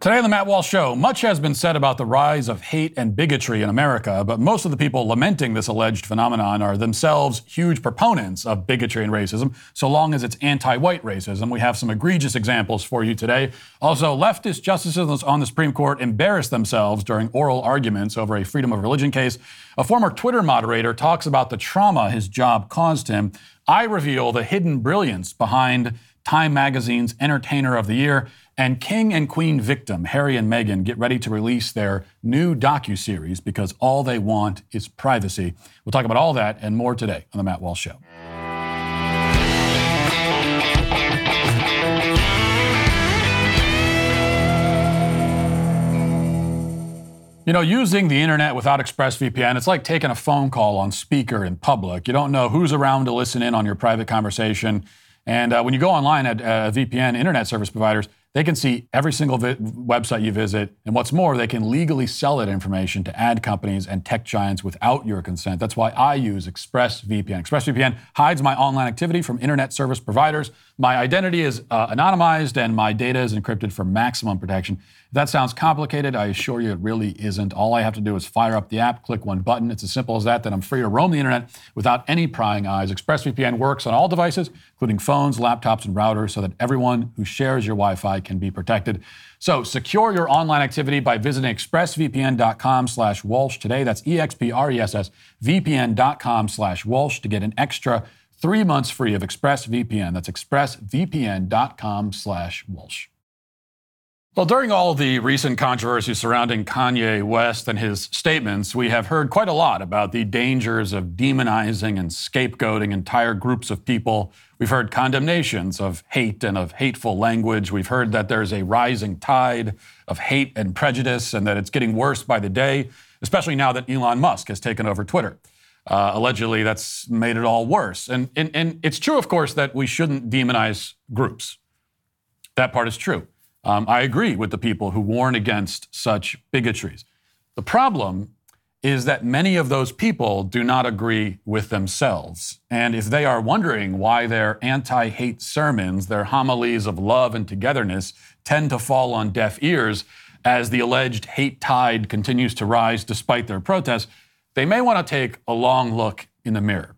Today on the Matt Walsh Show, much has been said about the rise of hate and bigotry in America, but most of the people lamenting this alleged phenomenon are themselves huge proponents of bigotry and racism, so long as it's anti white racism. We have some egregious examples for you today. Also, leftist justices on the Supreme Court embarrassed themselves during oral arguments over a freedom of religion case. A former Twitter moderator talks about the trauma his job caused him. I reveal the hidden brilliance behind Time Magazine's Entertainer of the Year. And King and Queen victim Harry and Meghan get ready to release their new docu-series because all they want is privacy. We'll talk about all that and more today on the Matt Walsh Show. You know, using the internet without ExpressVPN, it's like taking a phone call on speaker in public. You don't know who's around to listen in on your private conversation. And uh, when you go online at uh, VPN internet service providers, they can see every single vi- website you visit. And what's more, they can legally sell that information to ad companies and tech giants without your consent. That's why I use ExpressVPN. ExpressVPN hides my online activity from internet service providers. My identity is uh, anonymized and my data is encrypted for maximum protection. If that sounds complicated, I assure you it really isn't. All I have to do is fire up the app, click one button. It's as simple as that. Then I'm free to roam the internet without any prying eyes. ExpressVPN works on all devices, including phones, laptops, and routers, so that everyone who shares your Wi Fi can be protected. So secure your online activity by visiting expressvpn.com slash Walsh today. That's E-X-P-R-E-S-S VPN.com slash Walsh to get an extra three months free of ExpressVPN. That's expressvpn.com slash Walsh. Well, during all the recent controversy surrounding Kanye West and his statements, we have heard quite a lot about the dangers of demonizing and scapegoating entire groups of people. We've heard condemnations of hate and of hateful language. We've heard that there's a rising tide of hate and prejudice and that it's getting worse by the day, especially now that Elon Musk has taken over Twitter. Uh, allegedly, that's made it all worse. And, and, and it's true, of course, that we shouldn't demonize groups. That part is true. Um, I agree with the people who warn against such bigotries. The problem is that many of those people do not agree with themselves. And if they are wondering why their anti hate sermons, their homilies of love and togetherness, tend to fall on deaf ears as the alleged hate tide continues to rise despite their protests, they may want to take a long look in the mirror.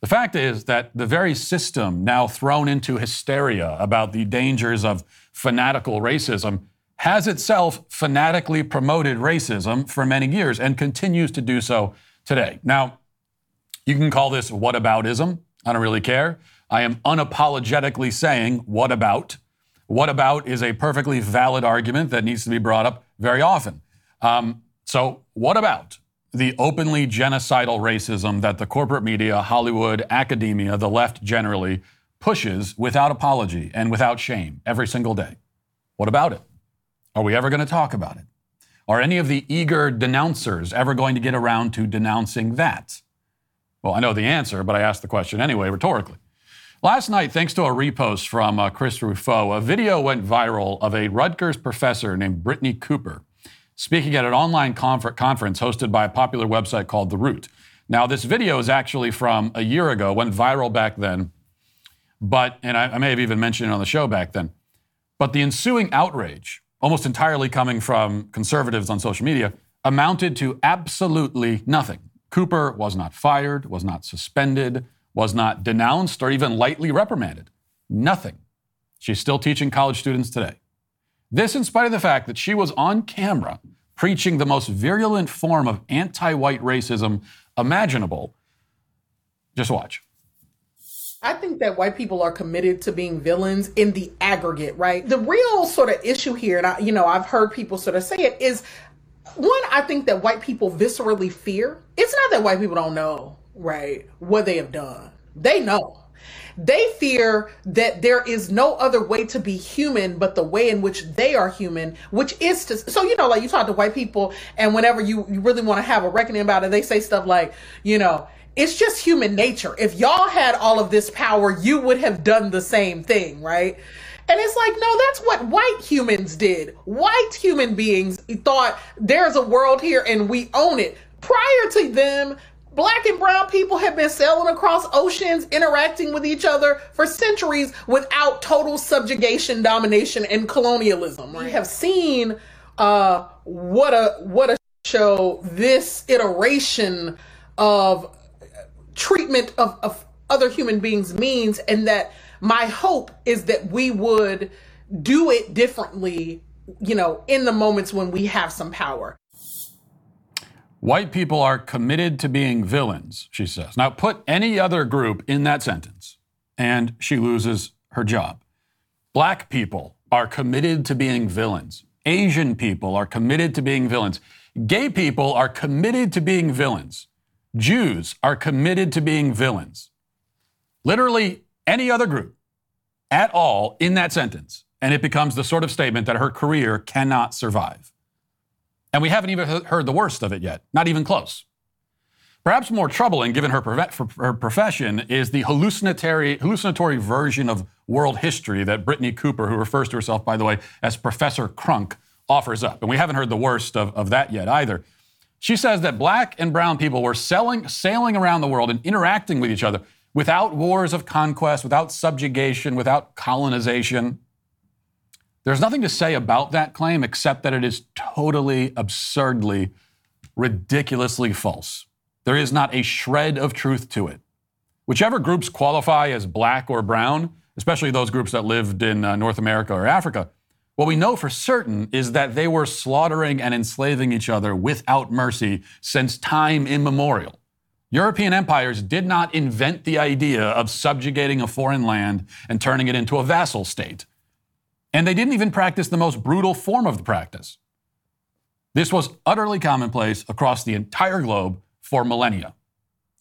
The fact is that the very system now thrown into hysteria about the dangers of fanatical racism has itself fanatically promoted racism for many years and continues to do so today. Now, you can call this whataboutism. I don't really care. I am unapologetically saying what about. What about is a perfectly valid argument that needs to be brought up very often. Um, so, what about the openly genocidal racism that the corporate media, Hollywood, academia, the left generally pushes without apology and without shame every single day. What about it? Are we ever going to talk about it? Are any of the eager denouncers ever going to get around to denouncing that? Well, I know the answer, but I asked the question anyway, rhetorically. Last night, thanks to a repost from uh, Chris Rufo, a video went viral of a Rutgers professor named Brittney Cooper speaking at an online confer- conference hosted by a popular website called The Root. Now, this video is actually from a year ago, went viral back then, but, and I, I may have even mentioned it on the show back then, but the ensuing outrage, almost entirely coming from conservatives on social media, amounted to absolutely nothing. Cooper was not fired, was not suspended, was not denounced, or even lightly reprimanded. Nothing. She's still teaching college students today. This, in spite of the fact that she was on camera preaching the most virulent form of anti white racism imaginable. Just watch. I think that white people are committed to being villains in the aggregate, right? The real sort of issue here, and I, you know, I've heard people sort of say it, is one, I think that white people viscerally fear. It's not that white people don't know, right, what they have done. They know. They fear that there is no other way to be human but the way in which they are human, which is to. So, you know, like you talk to white people, and whenever you, you really want to have a reckoning about it, they say stuff like, you know, it's just human nature. If y'all had all of this power, you would have done the same thing, right? And it's like, no, that's what white humans did. White human beings thought there's a world here and we own it. Prior to them Black and brown people have been sailing across oceans, interacting with each other for centuries without total subjugation, domination, and colonialism. We have seen uh, what a what a show this iteration of treatment of, of other human beings means, and that my hope is that we would do it differently, you know, in the moments when we have some power. White people are committed to being villains, she says. Now, put any other group in that sentence, and she loses her job. Black people are committed to being villains. Asian people are committed to being villains. Gay people are committed to being villains. Jews are committed to being villains. Literally any other group at all in that sentence, and it becomes the sort of statement that her career cannot survive. And we haven't even heard the worst of it yet, not even close. Perhaps more troubling, given her, her profession, is the hallucinatory, hallucinatory version of world history that Brittney Cooper, who refers to herself, by the way, as Professor Crunk, offers up. And we haven't heard the worst of, of that yet either. She says that black and brown people were selling, sailing around the world and interacting with each other without wars of conquest, without subjugation, without colonization. There's nothing to say about that claim except that it is totally, absurdly, ridiculously false. There is not a shred of truth to it. Whichever groups qualify as black or brown, especially those groups that lived in uh, North America or Africa, what we know for certain is that they were slaughtering and enslaving each other without mercy since time immemorial. European empires did not invent the idea of subjugating a foreign land and turning it into a vassal state. And they didn't even practice the most brutal form of the practice. This was utterly commonplace across the entire globe for millennia.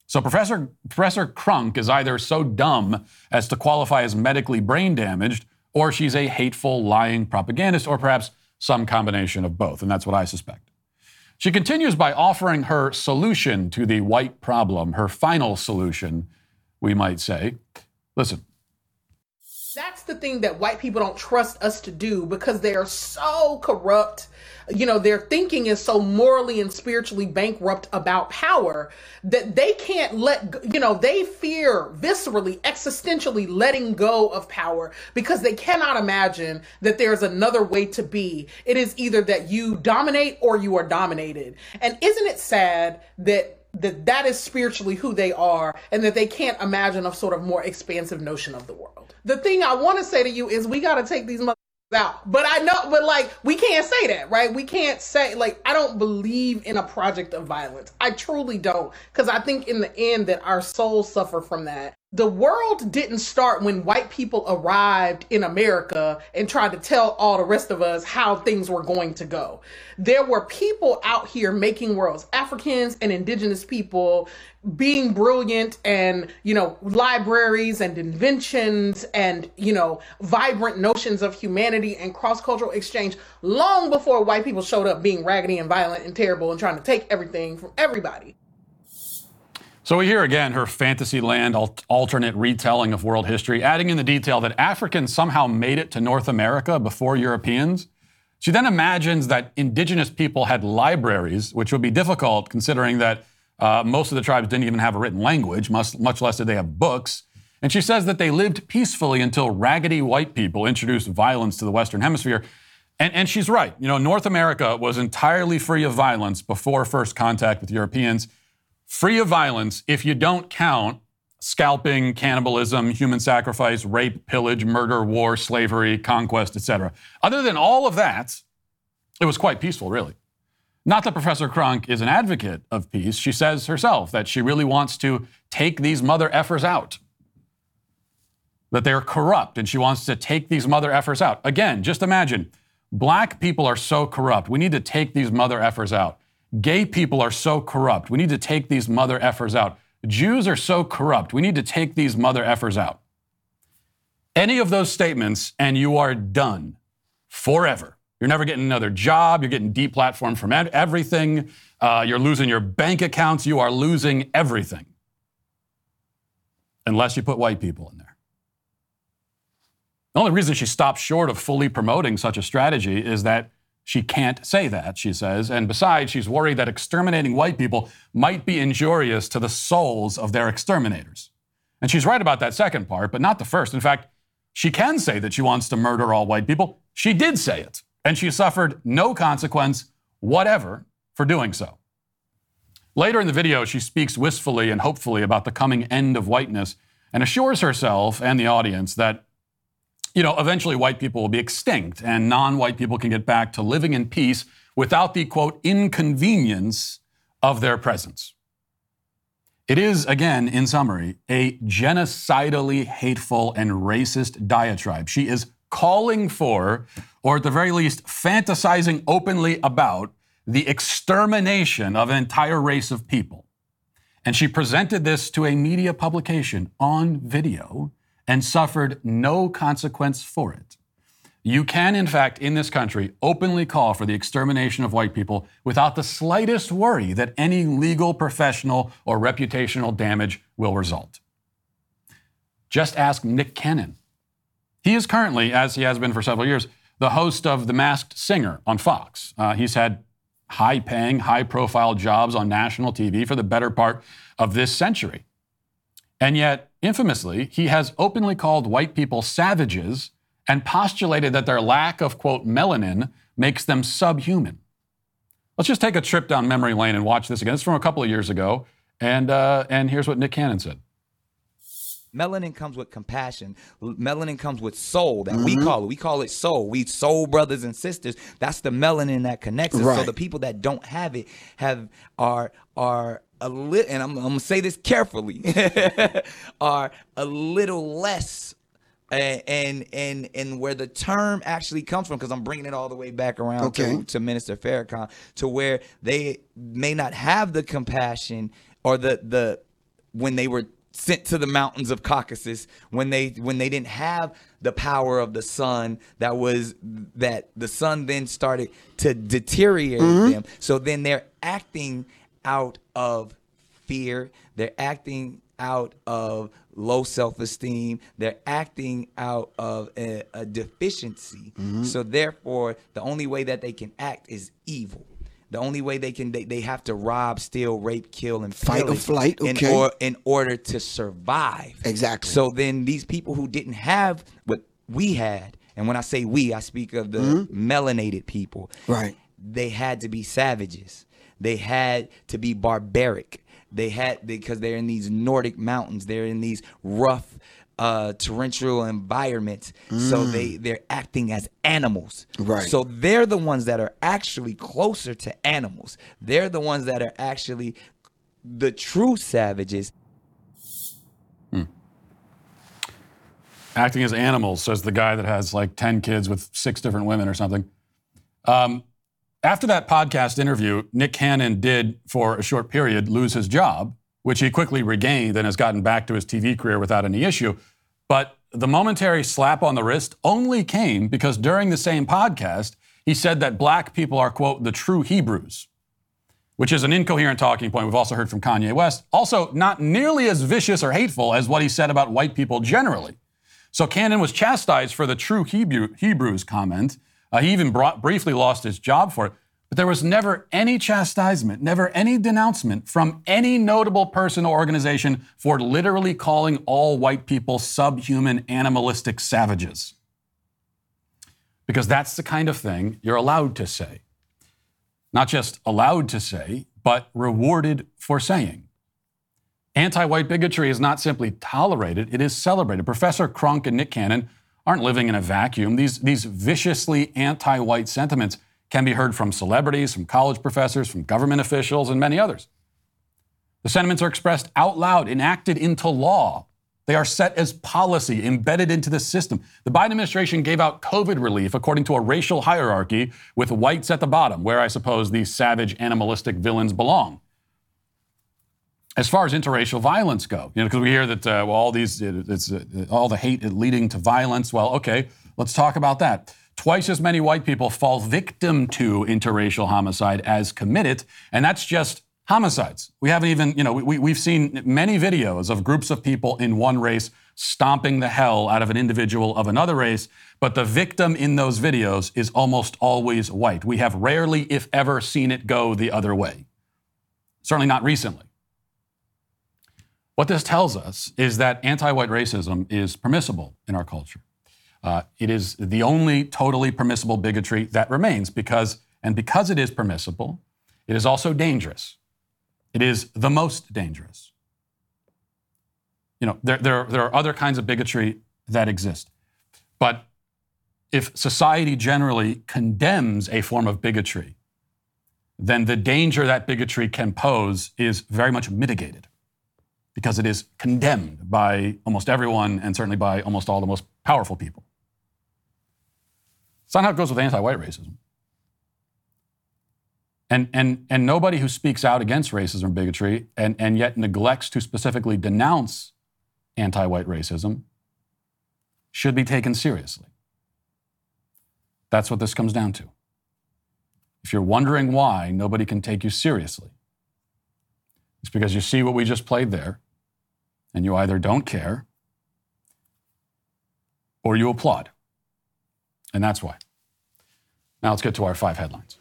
So Professor, Professor is either so dumb as to qualify as medically brain damaged, or she's a hateful, lying propagandist, or perhaps some combination of both. And that's what I suspect. She continues by offering her solution to the white problem, her final solution, we might say. Listen, that's the thing that white people don't trust us to do because they are so corrupt. You know, their thinking is so morally and spiritually bankrupt about power that they can't let, you know, they fear viscerally, existentially letting go of power because they cannot imagine that there's another way to be. It is either that you dominate or you are dominated. And isn't it sad that that that is spiritually who they are and that they can't imagine a sort of more expansive notion of the world. The thing I want to say to you is we got to take these out. But I know, but like, we can't say that, right? We can't say, like, I don't believe in a project of violence. I truly don't. Because I think in the end that our souls suffer from that. The world didn't start when white people arrived in America and tried to tell all the rest of us how things were going to go. There were people out here making worlds, Africans and indigenous people being brilliant and, you know, libraries and inventions and, you know, vibrant notions of humanity and cross cultural exchange long before white people showed up being raggedy and violent and terrible and trying to take everything from everybody. So we hear again her Fantasyland alternate retelling of world history, adding in the detail that Africans somehow made it to North America before Europeans. She then imagines that indigenous people had libraries, which would be difficult considering that uh, most of the tribes didn't even have a written language, much, much less did they have books. And she says that they lived peacefully until raggedy white people introduced violence to the Western Hemisphere. And, and she's right. You know, North America was entirely free of violence before first contact with Europeans free of violence if you don't count scalping, cannibalism, human sacrifice, rape, pillage, murder, war, slavery, conquest, etc. Other than all of that, it was quite peaceful, really. Not that Professor Crunk is an advocate of peace. She says herself that she really wants to take these mother effers out. That they're corrupt, and she wants to take these mother effers out. Again, just imagine black people are so corrupt. We need to take these mother effers out. Gay people are so corrupt. We need to take these mother effers out. Jews are so corrupt. We need to take these mother effers out. Any of those statements, and you are done forever. You're never getting another job. You're getting deplatformed from everything. Uh, you're losing your bank accounts. You are losing everything. Unless you put white people in there. The only reason she stopped short of fully promoting such a strategy is that She can't say that, she says. And besides, she's worried that exterminating white people might be injurious to the souls of their exterminators. And she's right about that second part, but not the first. In fact, she can say that she wants to murder all white people. She did say it, and she suffered no consequence whatever for doing so. Later in the video, she speaks wistfully and hopefully about the coming end of whiteness and assures herself and the audience that you know, eventually white people will be extinct and non white people can get back to living in peace without the quote inconvenience of their presence. It is, again, in summary, a genocidally hateful and racist diatribe. She is calling for, or at the very least, fantasizing openly about, the extermination of an entire race of people. And she presented this to a media publication on video and suffered no consequence for it. You can, in fact, in this country, openly call for the extermination of white people without the slightest worry that any legal, professional, or reputational damage will result. Just ask Nick Cannon. He is currently, as he has been for several years, the host of The Masked Singer on Fox. Uh, he's had high paying, high profile jobs on national TV for the better part of this century. And yet, infamously, he has openly called white people savages and postulated that their lack of, quote, melanin makes them subhuman. Let's just take a trip down memory lane and watch this again. It's from a couple of years ago. And, uh, and here's what Nick Cannon said. Melanin comes with compassion. Melanin comes with soul that mm-hmm. we call it. We call it soul. We soul brothers and sisters. That's the melanin that connects us. Right. So the people that don't have it have are are a little, and I'm, I'm, gonna say this carefully, are a little less. and and and where the term actually comes from, because I'm bringing it all the way back around okay. to, to Minister Farrakhan, to where they may not have the compassion or the the when they were sent to the mountains of Caucasus when they when they didn't have the power of the sun that was that the sun then started to deteriorate mm-hmm. them so then they're acting out of fear. They're acting out of low self-esteem. They're acting out of a, a deficiency. Mm-hmm. So therefore, the only way that they can act is evil. The only way they can they, they have to rob, steal, rape, kill, and fight or flight. Okay. In, or, in order to survive. Exactly. So then these people who didn't have what we had, and when I say we, I speak of the mm-hmm. melanated people. Right. They had to be savages. They had to be barbaric. They had because they're in these Nordic mountains. They're in these rough uh, torrential environments. Mm. So they they're acting as animals. Right. So they're the ones that are actually closer to animals. They're the ones that are actually the true savages. Hmm. Acting as animals, says the guy that has like ten kids with six different women or something. Um, after that podcast interview, Nick Cannon did, for a short period, lose his job, which he quickly regained and has gotten back to his TV career without any issue. But the momentary slap on the wrist only came because during the same podcast, he said that black people are, quote, the true Hebrews, which is an incoherent talking point we've also heard from Kanye West. Also, not nearly as vicious or hateful as what he said about white people generally. So Cannon was chastised for the true Hebrew, Hebrews comment uh, he even brought, briefly lost his job for it. But there was never any chastisement, never any denouncement from any notable person or organization for literally calling all white people subhuman, animalistic savages. Because that's the kind of thing you're allowed to say. Not just allowed to say, but rewarded for saying. Anti white bigotry is not simply tolerated, it is celebrated. Professor Crunk and Nick Cannon aren't living in a vacuum. These, these viciously anti white sentiments can be heard from celebrities, from college professors, from government officials, and many others. The sentiments are expressed out loud, enacted into law. They are set as policy, embedded into the system. The Biden administration gave out COVID relief according to a racial hierarchy with whites at the bottom, where I suppose these savage, animalistic villains belong as far as interracial violence go, you know, because we hear that uh, well, all these it's uh, all the hate leading to violence. Well, okay, let's talk about that. Twice as many white people fall victim to interracial homicide as committed, and that's just homicides. We haven't even, you know, we, we've seen many videos of groups of people in one race stomping the hell out of an individual of another race, but the victim in those videos is almost always white. We have rarely, if ever, seen it go the other way. Certainly not recently. What this tells us is that anti white racism is permissible in our culture. Uh, it is the only totally permissible bigotry that remains because, and because it is permissible, it is also dangerous. It is the most dangerous. You know, there, there, there are other kinds of bigotry that exist. But if society generally condemns a form of bigotry, then the danger that bigotry can pose is very much mitigated because it is condemned by almost everyone and certainly by almost all the most powerful people. It's not how it goes with anti white racism. And, and, and nobody who speaks out against racism or bigotry and, and yet neglects to specifically denounce anti white racism should be taken seriously. That's what this comes down to. If you're wondering why nobody can take you seriously, it's because you see what we just played there, and you either don't care or you applaud. And that's why. Now let's get to our five headlines.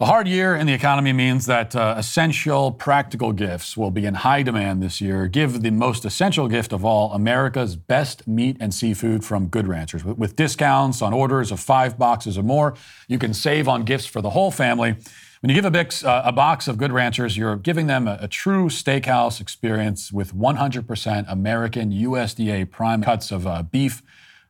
A hard year in the economy means that uh, essential, practical gifts will be in high demand this year. Give the most essential gift of all America's best meat and seafood from Good Ranchers. With discounts on orders of five boxes or more, you can save on gifts for the whole family. When you give a, bix, uh, a box of Good Ranchers, you're giving them a, a true steakhouse experience with 100% American USDA prime cuts of uh, beef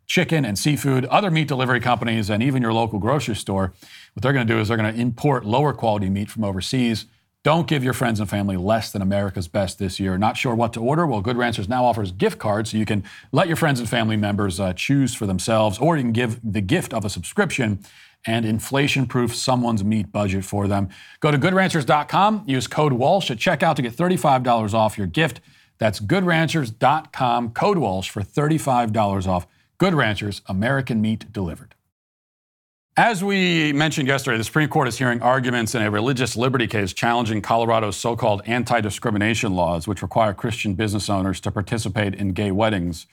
chicken and seafood, other meat delivery companies, and even your local grocery store, what they're going to do is they're going to import lower quality meat from overseas. Don't give your friends and family less than America's best this year. Not sure what to order? Well, Good Ranchers now offers gift cards so you can let your friends and family members uh, choose for themselves, or you can give the gift of a subscription and inflation proof someone's meat budget for them. Go to goodranchers.com, use code Walsh at checkout to get $35 off your gift. That's goodranchers.com, code Walsh for $35 off. Good Ranchers, American meat delivered. As we mentioned yesterday, the Supreme Court is hearing arguments in a religious liberty case challenging Colorado's so called anti discrimination laws, which require Christian business owners to participate in gay weddings.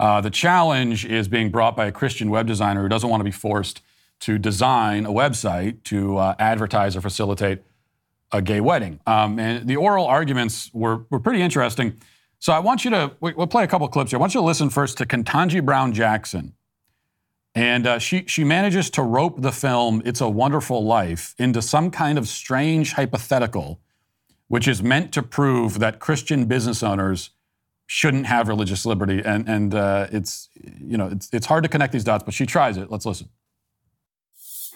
Uh, the challenge is being brought by a Christian web designer who doesn't want to be forced to design a website to uh, advertise or facilitate a gay wedding. Um, and the oral arguments were, were pretty interesting. So I want you to, we'll play a couple clips here. I want you to listen first to Ketanji Brown Jackson. And uh, she, she manages to rope the film It's a Wonderful Life into some kind of strange hypothetical, which is meant to prove that Christian business owners shouldn't have religious liberty. And, and uh, it's, you know, it's, it's hard to connect these dots, but she tries it. Let's listen.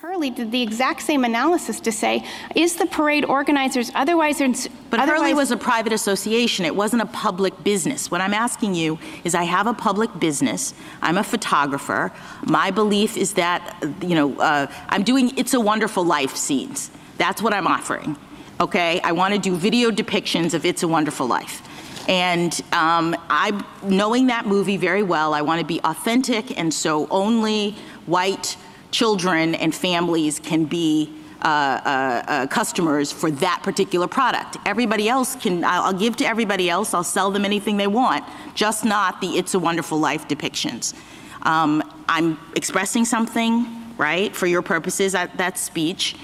Hurley did the exact same analysis to say, is the parade organizers otherwise... But otherwise, Hurley was a private association. It wasn't a public business. What I'm asking you is I have a public business. I'm a photographer. My belief is that, you know, uh, I'm doing It's a Wonderful Life scenes. That's what I'm offering, okay? I want to do video depictions of It's a Wonderful Life. And um, I, knowing that movie very well, I want to be authentic, and so only white children and families can be uh, uh, uh, customers for that particular product. Everybody else can, I'll, give to everybody else, I'll sell them anything they want, just not the It's a Wonderful Life depictions. Um, I'm expressing something, right, for your purposes at that speech.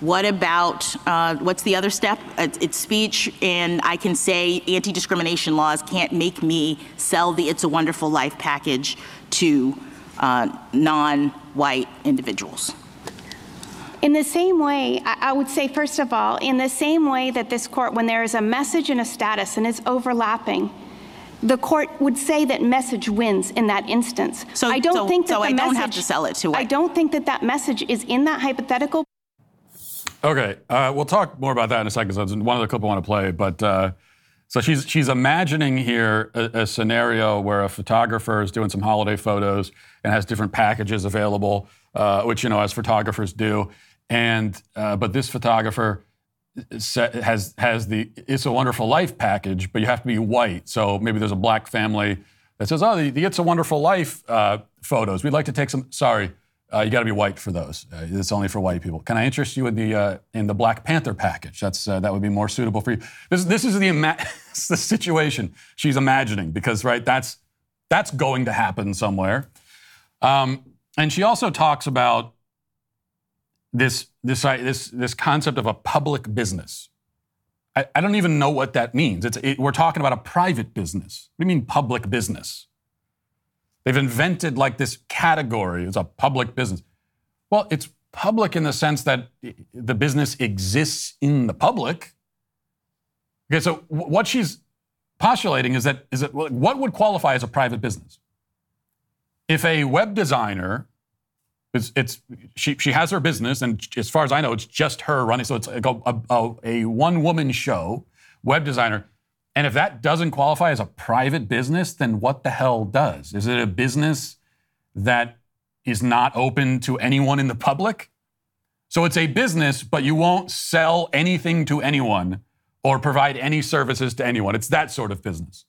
What about, uh, what's the other step? It's, it's speech, and I can say anti discrimination laws can't make me sell the It's a Wonderful Life package to uh, non white individuals. In the same way, I would say, first of all, in the same way that this court, when there is a message and a status and it's overlapping, the court would say that message wins in that instance. So I don't so, think that so the I message, don't have to sell it to. I don't think that that message is in that hypothetical. Okay, uh, we'll talk more about that in a second. So one of the clip I want to play, but uh, so she's she's imagining here a, a, scenario where a photographer is doing some holiday photos and has different packages available, uh, which you know as photographers do. And uh, but this photographer has has the It's a Wonderful Life package, but you have to be white. So maybe there's a black family that says, "Oh, the, the It's a Wonderful Life uh, photos. We'd like to take some." Sorry, Uh, you got to be white for those. Uh, it's only for white people. Can I interest you in the uh, in the Black Panther package? That's uh, that would be more suitable for you. This this is the ima- the situation she's imagining because right that's that's going to happen somewhere. Um, and she also talks about this this uh, this this concept of a public business. I, I don't even know what that means. It's it, we're talking about a private business. What do you mean public business? They've invented like this category. It's a public business. Well, it's public in the sense that the business exists in the public. Okay, so what she's postulating is that is that what would qualify as a private business? If a web designer, it's, it's she she has her business, and as far as I know, it's just her running. So it's a, a, a one woman show, web designer and if that doesn't qualify as a private business, then what the hell does? Is it a business that is not open to anyone in the public? So it's a business, but you won't sell anything to anyone or provide any services to anyone. It's that sort of business.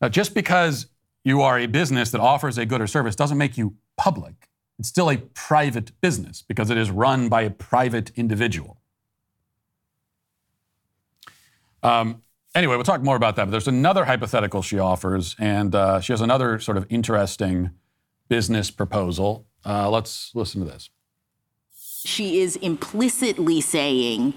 Now, just because you are a business that offers a good or service doesn't make you public. It's still a private business because it is run by a private individual. Um, anyway, we'll talk more about that. But there's another hypothetical she offers, and uh, she has another sort of interesting business proposal. Uh, let's listen to this. She is implicitly saying,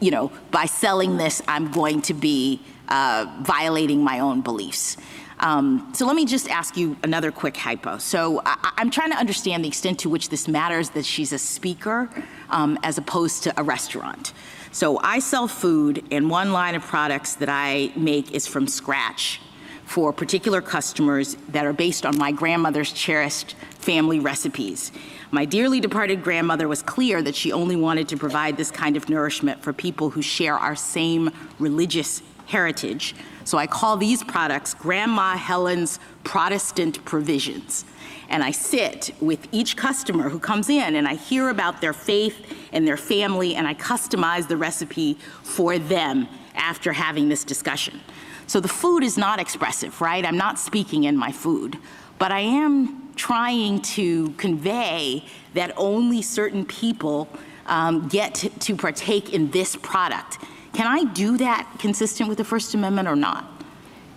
you know, by selling this, I'm going to be uh, violating my own beliefs. Um, so let me just ask you another quick hypo. So I, am trying to understand the extent to which this matters that she's a speaker um, as opposed to a restaurant. So I sell food, and one line of products that I make is from scratch for particular customers that are based on my grandmother's cherished family recipes. My dearly departed grandmother was clear that she only wanted to provide this kind of nourishment for people who share our same religious heritage. So I call these products Grandma Helen's Protestant Provisions and I sit with each customer who comes in and I hear about their faith and their family and I customize the recipe for them after having this discussion. So the food is not expressive, right? I'm not speaking in my food, but I am trying to convey that only certain people um, get to partake in this product. Can I do that consistent with the First Amendment or not?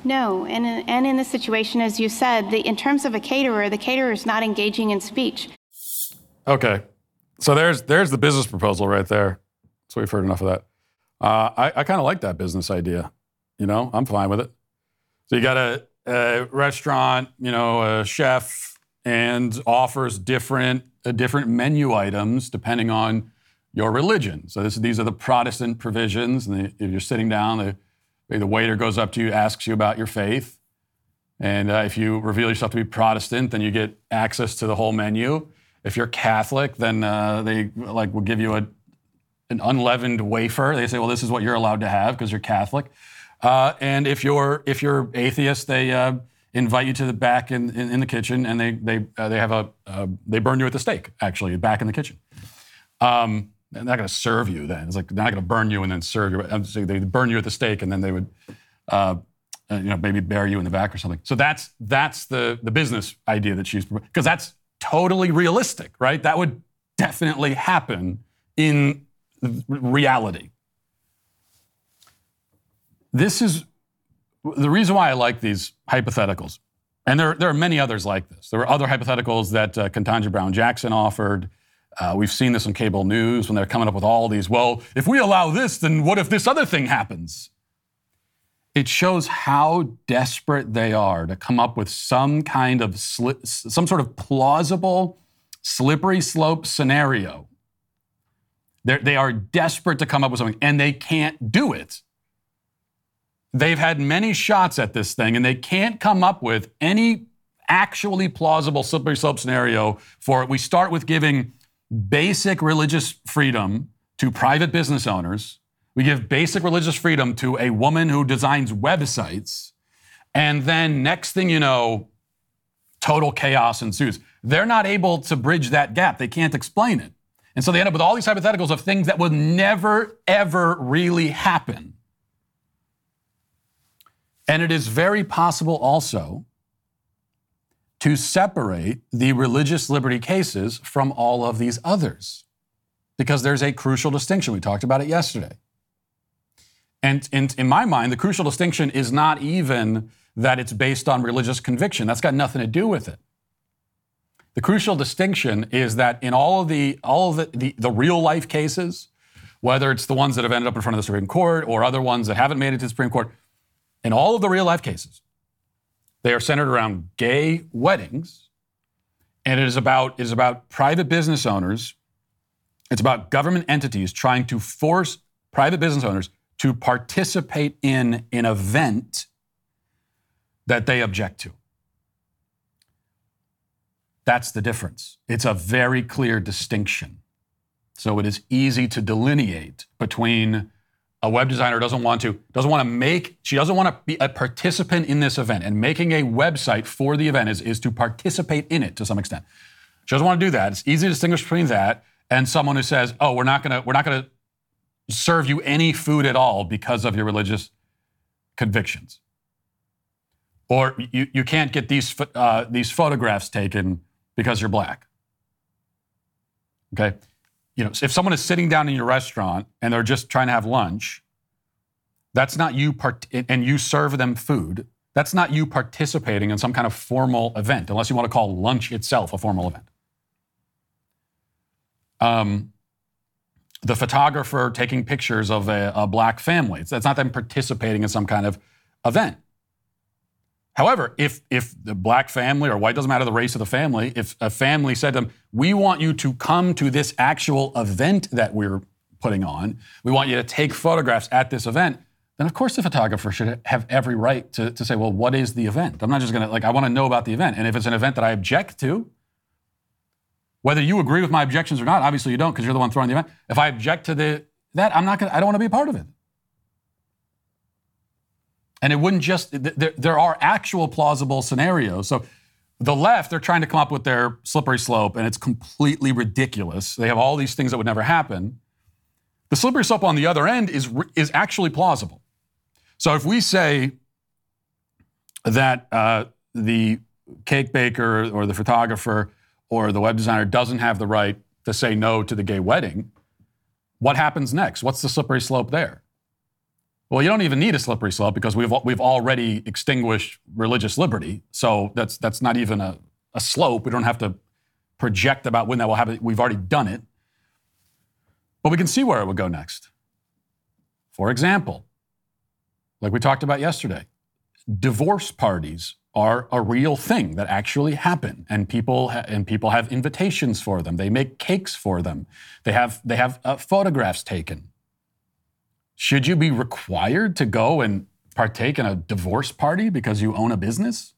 No, and, and in this situation, as you said, the, in terms of a caterer, the caterer is not engaging in speech. Okay, so there's there's the business proposal right there. So we've heard enough of that. Uh, I, I kind of like that business idea. You know, I'm fine with it. So you got a, a restaurant, you know, a chef, and offers different uh, different menu items depending on your religion. So this, these are the Protestant provisions, and they, if you're sitting down, they the waiter goes up to you, asks you about your faith. And uh, if you reveal yourself to be Protestant, then you get access to the whole menu. If you're Catholic, then uh, they like will give you a, an unleavened wafer. They say, well, this is what you're allowed to have because you're Catholic. Uh, and if you're if you're atheist, they uh, invite you to the back in, in, in the kitchen, and they they uh, they have a uh, they burn you at the stake actually back in the kitchen. Um, they're not going to serve you then. It's like they're not going to burn you and then serve you. I'm saying they burn you at the stake and then they would, uh, uh, you know, maybe bury you in the back or something. So that's that's the the business idea that she's because that's totally realistic, right? That would definitely happen in reality. This is the reason why I like these hypotheticals, and there there are many others like this. There were other hypotheticals that uh, Brown Jackson offered. Uh, we've seen this on cable news when they're coming up with all these, well, if we allow this, then what if this other thing happens? It shows how desperate they are to come up with some kind of, sli- some sort of plausible, slippery slope scenario. They're, they are desperate to come up with something, and they can't do it. They've had many shots at this thing, and they can't come up with any actually plausible slippery slope scenario for it. We start with giving basic religious freedom to private business owners. We give basic religious freedom to a woman who designs websites. And then, next thing you know, total chaos ensues. They're not able to bridge that gap. They can't explain it. And so they end up with all these hypotheticals of things that would never, ever really happen. And it is very possible also to separate the religious liberty cases from all of these others because there's a crucial distinction. We talked about it yesterday. And in, in my mind, the crucial distinction is not even that it's based on religious conviction. That's got nothing to do with it. The crucial distinction is that in all of the all of the, the, the, real life cases, whether it's the ones that have ended up in front of the Supreme Court or other ones that haven't made it to the Supreme Court, in all of the real life cases, they are centered around gay weddings, and it is about it is about private business owners. It's about government entities trying to force private business owners to participate in an event that they object to. That's the difference. It's a very clear distinction. So it is easy to delineate between a web designer doesn't want to doesn't want to make she doesn't want to be a participant in this event. And making a website for the event is, is to participate in it to some extent. She doesn't want to do that. It's easy to distinguish between that and someone who says oh we're not going to we're not going to serve you any food at all because of your religious convictions. Or you, you can't get these uh, these photographs taken because you're black. Okay you know, if someone is sitting down in your restaurant and they're just trying to have lunch, that's not you part- and you serve them food. That's not you participating in some kind of formal event, unless you want to call lunch itself a formal event. Um, the photographer taking pictures of a, a black family. That's not them participating in some kind of event. However, if if the black family or white doesn't matter the race of the family, if a family said to them, "We want you to come to this actual event that we're putting on. We want you to take photographs at this event." Then of course the photographer should have every right to, to say, "Well, what is the event?" I'm not just going to like I want to know about the event, and if it's an event that I object to, whether you agree with my objections or not, obviously you don't because you're the one throwing the event. If I object to the that, I'm not going to I don't want to be a part of it. And it wouldn't just, there, there are actual plausible scenarios. So the left, they're trying to come up with their slippery slope, and it's completely ridiculous. They have all these things that would never happen. The slippery slope on the other end is, is actually plausible. So if we say that uh, the cake baker or the photographer or the web designer doesn't have the right to say no to the gay wedding, what happens next? What's the slippery slope there? Well, you don't even need a slippery slope because we've we've already extinguished religious liberty. So that's that's not even a, a slope. We don't have to project about when that will happen. We've already done it. But we can see where it would go next. For example, like we talked about yesterday, divorce parties are a real thing that actually happen and people ha- and people have invitations for them they make cakes for them they have they have uh, photographs taken should you be required to go and partake in a divorce party because you own a business?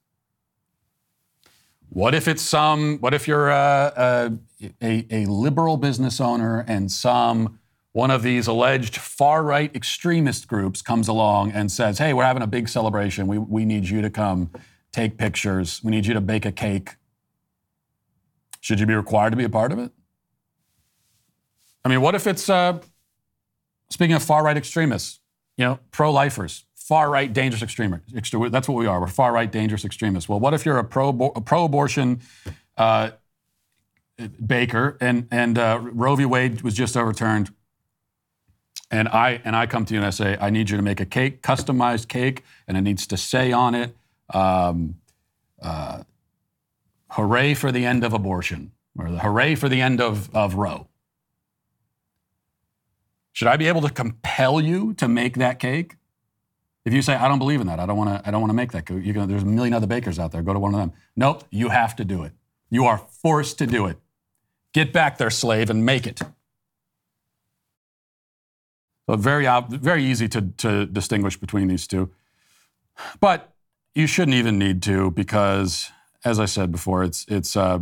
What if it's some, what if you're a, a, a, liberal business owner and some, one of these alleged far right extremist groups comes along and says, hey, we're having a big celebration. We, we need you to come take pictures. We need you to bake a cake. Should you be required to be a part of it? I mean, what if it's, uh, Speaking of far right extremists, you know, pro lifers, far right dangerous extremists. That's what we are. We're far right dangerous extremists. Well, what if you're a pro pro abortion uh, baker and and uh, Roe v. Wade was just overturned, and I and I come to you and I say I need you to make a cake, customized cake, and it needs to say on it, um, uh, "Hooray for the end of abortion," or the "Hooray for the end of of Roe." Should I be able to compel you to make that cake? If you say, I don't believe in that, I don't want to, I don't want to make that there's a million other bakers out there. Go to one of them. Nope, you have to do it. You are forced to do it. Get back there, slave, and make it. So very, very easy to, to distinguish between these two. But you shouldn't even need to because, as I said before, it's, it's uh,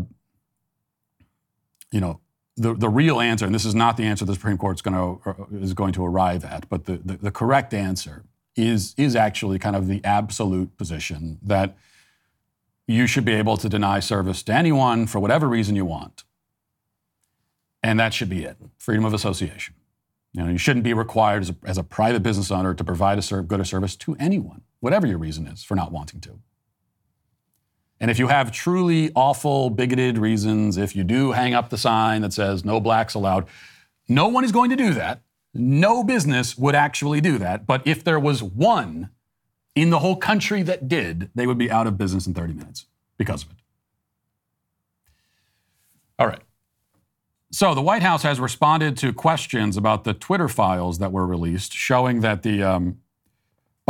you know, the, the real answer, and this is not the answer the Supreme Court going to, is going to arrive at, but the, the, the correct answer is, is actually kind of the absolute position that you should be able to deny service to anyone for whatever reason you want. And that should be it freedom of association. You know, you shouldn't be required as a, as a private business owner to provide a serve, good or service to anyone, whatever your reason is for not wanting to. And if you have truly awful, bigoted reasons, if you do hang up the sign that says no blacks allowed, no one is going to do that. No business would actually do that. But if there was one in the whole country that did, they would be out of business in 30 minutes because of it. All right. So the White House has responded to questions about the Twitter files that were released, showing that the um,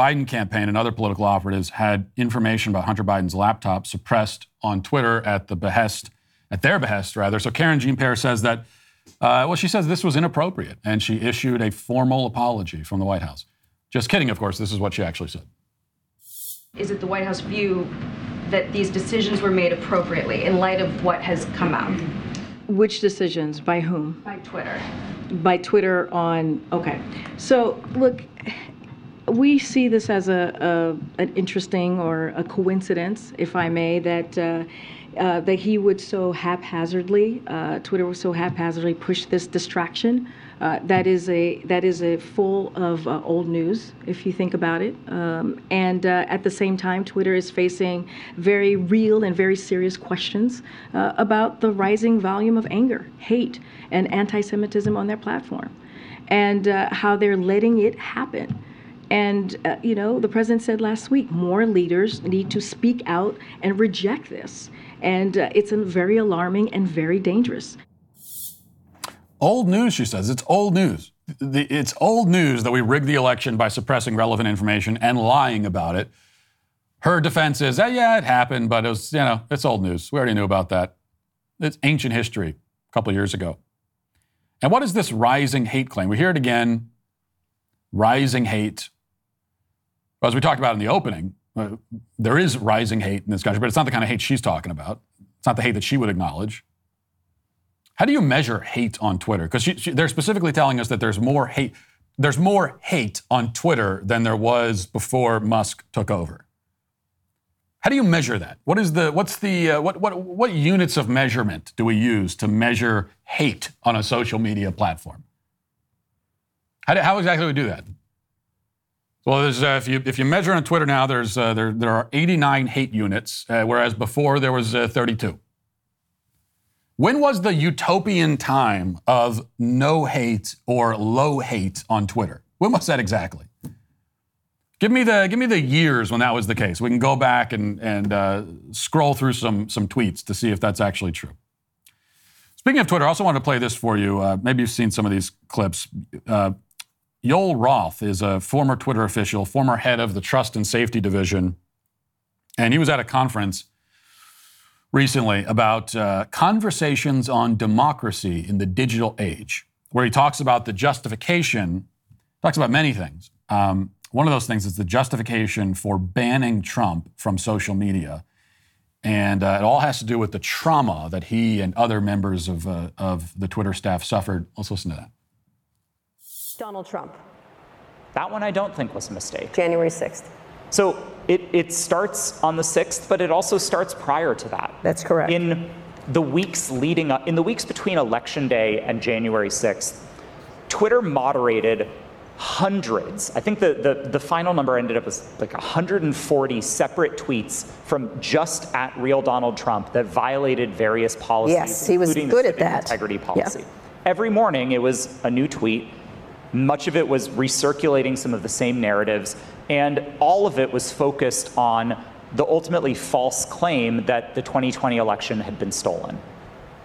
Biden campaign and other political operatives had information about Hunter Biden's laptop suppressed on Twitter at the behest, at their behest rather. So Karine Jean-Pierre says that, uh, well, she says this was inappropriate, and she issued a formal apology from the White House. Just kidding, of course. This is what she actually said. Is it the White House view that these decisions were made appropriately in light of what has come out? Which decisions? By whom? By Twitter. By Twitter on, okay. So, look, we see this as a, a, an interesting or a coincidence, if I may, that uh, uh, that he would so haphazardly, uh, Twitter would so haphazardly push this distraction. Uh, that is a that is a full of uh, old news, if you think about it. Um, and uh, at the same time, Twitter is facing very real and very serious questions about the rising volume of anger, hate, and anti-Semitism on their platform, and how they're letting it happen. And, uh, you know, the president said last week more leaders need to speak out and reject this. And uh, it's very alarming and very dangerous. Old news, she says. It's old news. It's old news that we rigged the election by suppressing relevant information and lying about it. Her defense is, oh, yeah, it happened, but it was, you know, it's old news. We already knew about that. It's ancient history a couple of years ago. And what is this rising hate claim? We hear it again rising hate as we talked about in the opening, uh, there is rising hate in this country, but it's not the kind of hate she's talking about. It's not the hate that she would acknowledge. How do you measure hate on Twitter? Because they're specifically telling us that there's more hate. There's more hate on Twitter than there was before Musk took over. How do you measure that? What is the what's the uh, what what what units of measurement do we use to measure hate on a social media platform? How, do, how exactly do we do that? Well, uh, if you if you measure on Twitter now, there's uh, there there are 89 hate units, uh, whereas before there was uh, 32. When was the utopian time of no hate or low hate on Twitter? When was that exactly? Give me the give me the years when that was the case. We can go back and and uh, scroll through some some tweets to see if that's actually true. Speaking of Twitter, I also want to play this for you. Uh, maybe you've seen some of these clips. Yoel Roth is a former Twitter official, former head of the Trust and Safety Division, and he was at a conference recently about uh, conversations on democracy in the digital age, where he talks about the justification, talks about many things. Um, one of those things is the justification for banning Trump from social media. And uh, it all has to do with the trauma that he and other members of, uh, of the Twitter staff suffered. Let's listen to that. Donald Trump? That one I don't think was a mistake. January 6th. So it, it starts on the 6th, but it also starts prior to that. That's correct. In the weeks leading up, in the weeks between Election Day and January 6th, Twitter moderated hundreds. I think the, the, the final number ended up as like 140 separate tweets from just at real Donald Trump that violated various policies. Yes, he was good at that. Integrity policy. Yeah. Every morning it was a new tweet much of it was recirculating some of the same narratives, and all of it was focused on the ultimately false claim that the 2020 election had been stolen.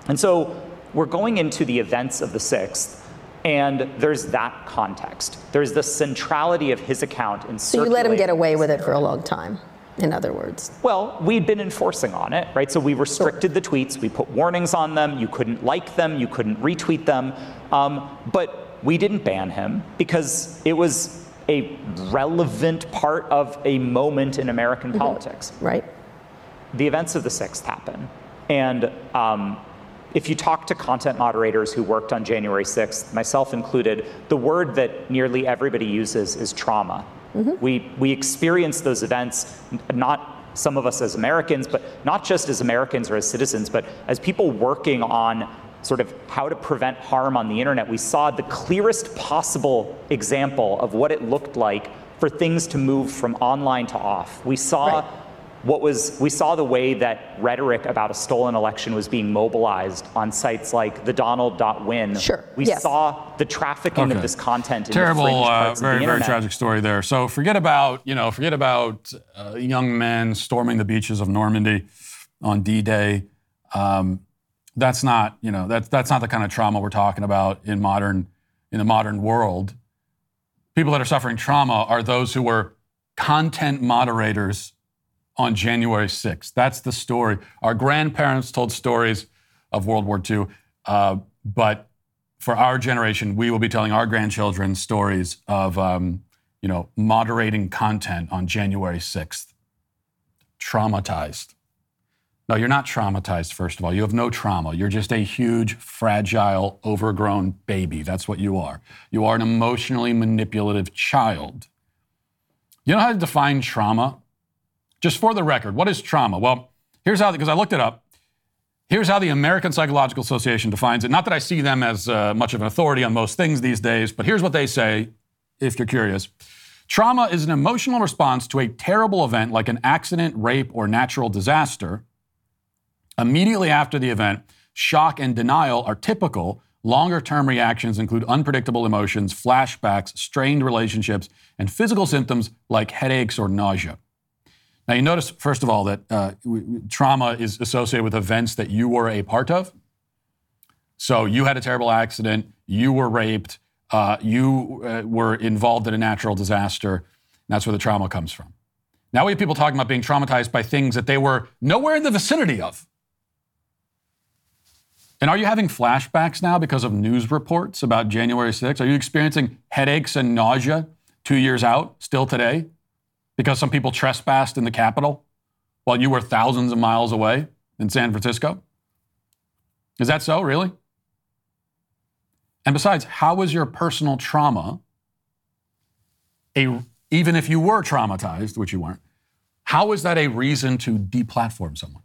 And so we're going into the events of the 6th, and there's that context. There's the centrality of his account in So you let him get away with it for a long time in other words? Well, we'd been enforcing on it, right? So we restricted the tweets, we put warnings on them, you couldn't like them, you couldn't retweet them. Um, but we didn't ban him because it was a relevant part of a moment in American mm-hmm. politics. Right. The events of the 6th happen. And um, if you talk to content moderators who worked on January 6th, myself included, the word that nearly everybody uses is trauma. Mm-hmm. We, we experience those events, not some of us as Americans, but not just as Americans or as citizens, but as people working on sort of how to prevent harm on the internet, we saw the clearest possible example of what it looked like for things to move from online to off. We saw right. what was we saw the way that rhetoric about a stolen election was being mobilized on sites like the Donald.win. Sure. We yes. saw the trafficking Okay. of this content. Terrible, in the uh, very the very tragic story there. So forget about you know forget about uh, young men storming the beaches of Normandy on D-Day. Um, that's not you know that's that's not the kind of trauma we're talking about in modern in the modern world. People that are suffering trauma are those who were content moderators on January 6th. That's the story. Our grandparents told stories of World War II, uh, but for our generation, we will be telling our grandchildren stories of, um, you know, moderating content on January 6th. Traumatized. No, you're not traumatized, first of all. You have no trauma. You're just a huge, fragile, overgrown baby. That's what you are. You are an emotionally manipulative child. You know how to define trauma? Just for the record, what is trauma? Well, here's how, because I looked it up. Here's how the American Psychological Association defines it. Not that I see them as uh, much of an authority on most things these days, but here's what they say if you're curious. Trauma is an emotional response to a terrible event like an accident, rape, or natural disaster. Immediately after the event, shock and denial are typical. Longer term reactions include unpredictable emotions, flashbacks, strained relationships, and physical symptoms like headaches or nausea. Now, you notice, first of all, that uh, trauma is associated with events that you were a part of. So you had a terrible accident, you were raped, uh, you uh, were involved in a natural disaster. That's where the trauma comes from. Now we have people talking about being traumatized by things that they were nowhere in the vicinity of. And are you having flashbacks now because of news reports about January 6th? Are you experiencing headaches and nausea two years out still today because some people trespassed in the Capitol while you were thousands of miles away in San Francisco? Is that so, really? And besides, how is your personal trauma, a, even if you were traumatized, which you weren't, how is that a reason to deplatform someone?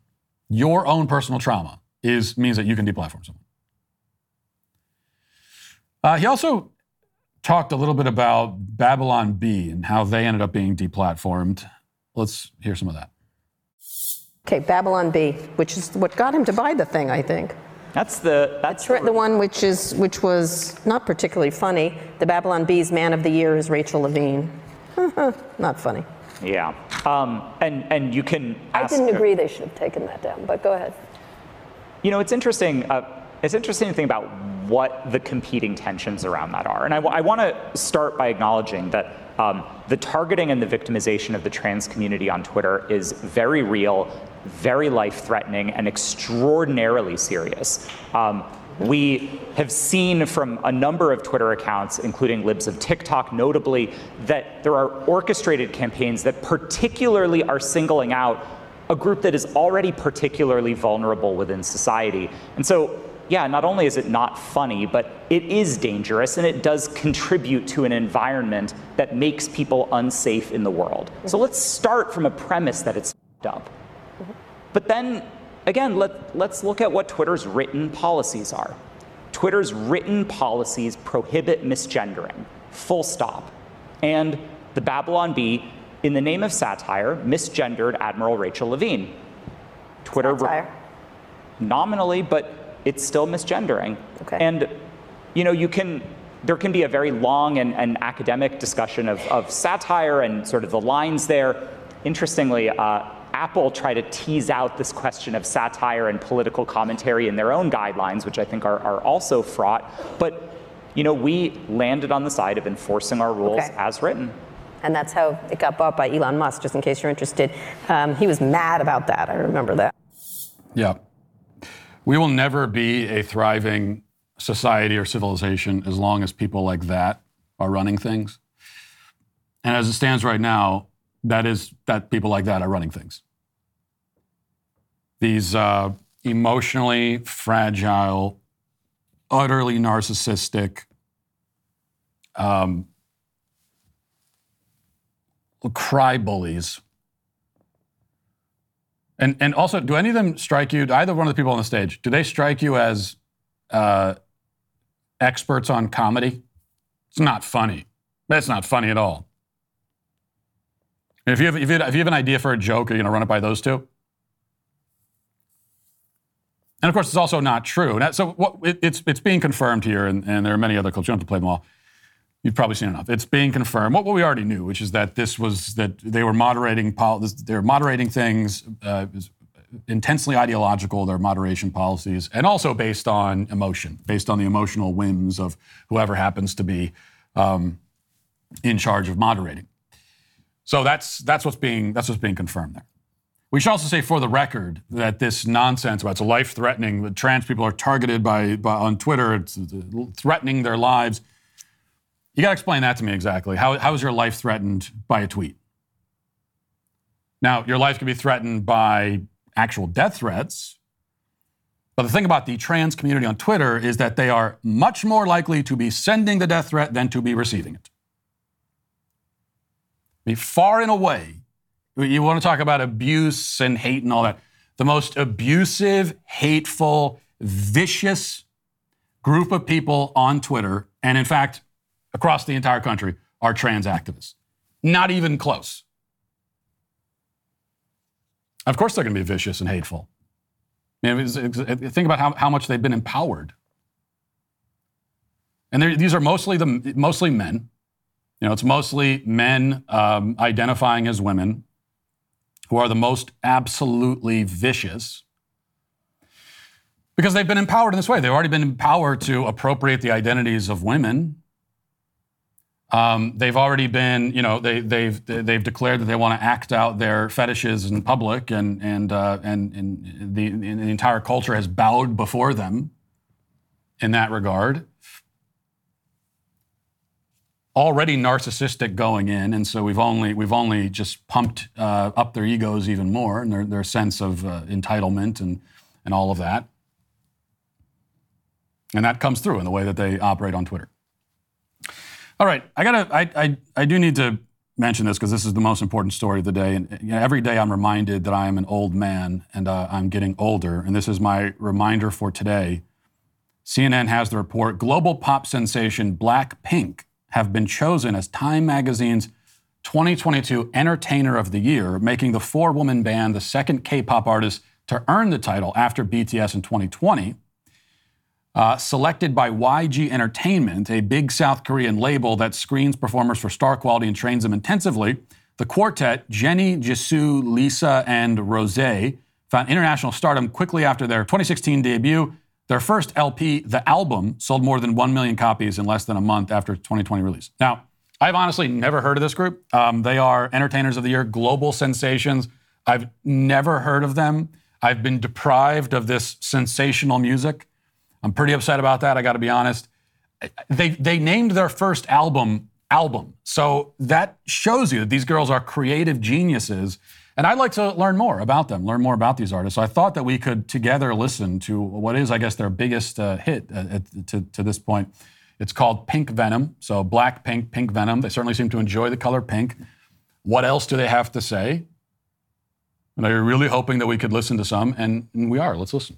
Your own personal trauma is means that you can deplatform someone. Uh, he also talked a little bit about Babylon Bee and how they ended up being deplatformed. Let's hear some of that. Okay, Babylon Bee, which is what got him to buy the thing, I think. That's the that's Tr- The one which is which was not particularly funny. The Babylon Bee's Man of the Year is Rachel Levine. not funny. yeah. Um, and and you can. I didn't agree they should have taken that down, but go ahead. You know, it's interesting. Uh, it's interesting to think about what the competing tensions around that are. And I, want to start by acknowledging that um, the targeting and the victimization of the trans community on Twitter is very real, very life threatening, and extraordinarily serious. Um, we have seen from a number of Twitter accounts, including libs of TikTok notably, that there are orchestrated campaigns that particularly are singling out a group that is already particularly vulnerable within society. And so, yeah, not only is it not funny, but it is dangerous and it does contribute to an environment that makes people unsafe in the world. So let's start from a premise that it's up. But then, again, let, let's look at what Twitter's written policies are. Twitter's written policies prohibit misgendering, full stop. And the Babylon Bee, in the name of satire, misgendered Admiral Rachel Levine. Twitter Satire. nominally, but it's still misgendering. Okay. And you know, you can there can be a very long and, and academic discussion of, of satire and sort of the lines there. Interestingly, uh, Apple tried to tease out this question of satire and political commentary in their own guidelines, which I think are, are also fraught. But you know, we landed on the side of enforcing our rules Okay. as written. And that's how it got bought by Elon Musk, just in case you're interested. Um, he was mad about that. I remember that. Yeah. We will never be a thriving society or civilization as long as people like that are running things. And as it stands right now, that is that people like that are running things. These uh, emotionally fragile, utterly narcissistic, um, cry bullies and and also, do any of them strike you? Either one of the people on the stage, do they strike you as uh, experts on comedy? It's not funny. That's not funny at all. If you have, if you if you have an idea for a joke, are you going to run it by those two? And of course, it's also not true. so what, it, it's it's being confirmed here, and, and, there are many other clips. You don't have to play them all. You've probably seen enough. It's being confirmed. What, what we already knew, which is that this was that they were moderating. They were moderating things. Uh, intensely ideological, their moderation policies, and also based on emotion, based on the emotional whims of whoever happens to be um, in charge of moderating. So that's that's what's being that's what's being confirmed there. We should also say, for the record, that this nonsense about it's life threatening, that trans people are targeted by, by on Twitter, it's threatening their lives. You got to explain that to me exactly. How, how is your life threatened by a tweet? Now, your life can be threatened by actual death threats. But the thing about the trans community on Twitter is that they are much more likely to be sending the death threat than to be receiving it. I mean, far and away, you want to talk about abuse and hate and all that. The most abusive, hateful, vicious group of people on Twitter, and in fact, across the entire country, are trans activists. Not even close. Of course, they're going to be vicious and hateful. I mean, think about how, how much they've been empowered. And these are mostly the mostly men. You know, it's mostly men um, identifying as women who are the most absolutely vicious because they've been empowered in this way. They've already been empowered to appropriate the identities of women um, they've already been, you know, they, they've they've declared that they want to act out their fetishes in public, and and uh, and, and the, and the entire culture has bowed before them in that regard. Already narcissistic going in, and so we've only we've only just pumped uh, up their egos even more and their their sense of uh, entitlement and and all of that, and that comes through in the way that they operate on Twitter. All right, I gotta. I I, I do need to mention this because this is the most important story of the day. And you know, every day I'm reminded that I am an old man and uh, I'm getting older. And this is my reminder for today. CNN has the report: global pop sensation Blackpink have been chosen as Time Magazine's 2022 Entertainer of the Year, making the four-woman band the second K-pop artist to earn the title after BTS in 2020. Uh, selected by YG Entertainment, a big South Korean label that screens performers for star quality and trains them intensively, the quartet, Jennie, Jisoo, Lisa, and Rosé, found international stardom quickly after their 2016 debut. Their first LP, The Album, sold more than 1 million copies in less than a month after 2020 release. Now, I've honestly never heard of this group. Um, they are Entertainers of the Year, global sensations. I've never heard of them. I've been deprived of this sensational music. I'm pretty upset about that. I got to be honest. They they named their first album album, so that shows you that these girls are creative geniuses. And I'd like to learn more about them, learn more about these artists. So I thought that we could together listen to what is, I guess, their biggest uh, hit to, to this point. It's called Pink Venom. So black, pink, pink venom. They certainly seem to enjoy the color pink. What else do they have to say? And you really hoping that we could listen to some? And we are. Let's listen.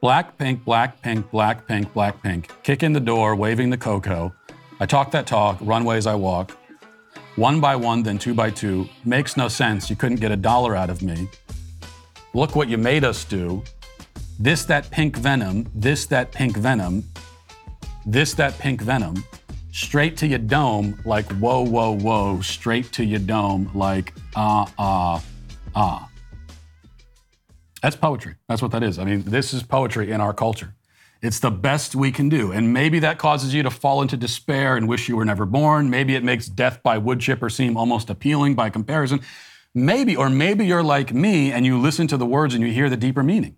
Black pink, black pink, black pink, black pink. Kick in the door, waving the cocoa. I talk that talk, runways I walk. One by one, then two by two. Makes no sense. You couldn't get a dollar out of me. Look what you made us do. This, that pink venom. This, that pink venom. This, that pink venom. straight to your dome like whoa, whoa, whoa, straight to your dome like ah, ah, ah. That's poetry. That's what that is. I mean, this is poetry in our culture. It's the best we can do. And maybe that causes you to fall into despair and wish you were never born. Maybe it makes death by wood chipper seem almost appealing by comparison. Maybe, or maybe you're like me and you listen to the words and you hear the deeper meaning.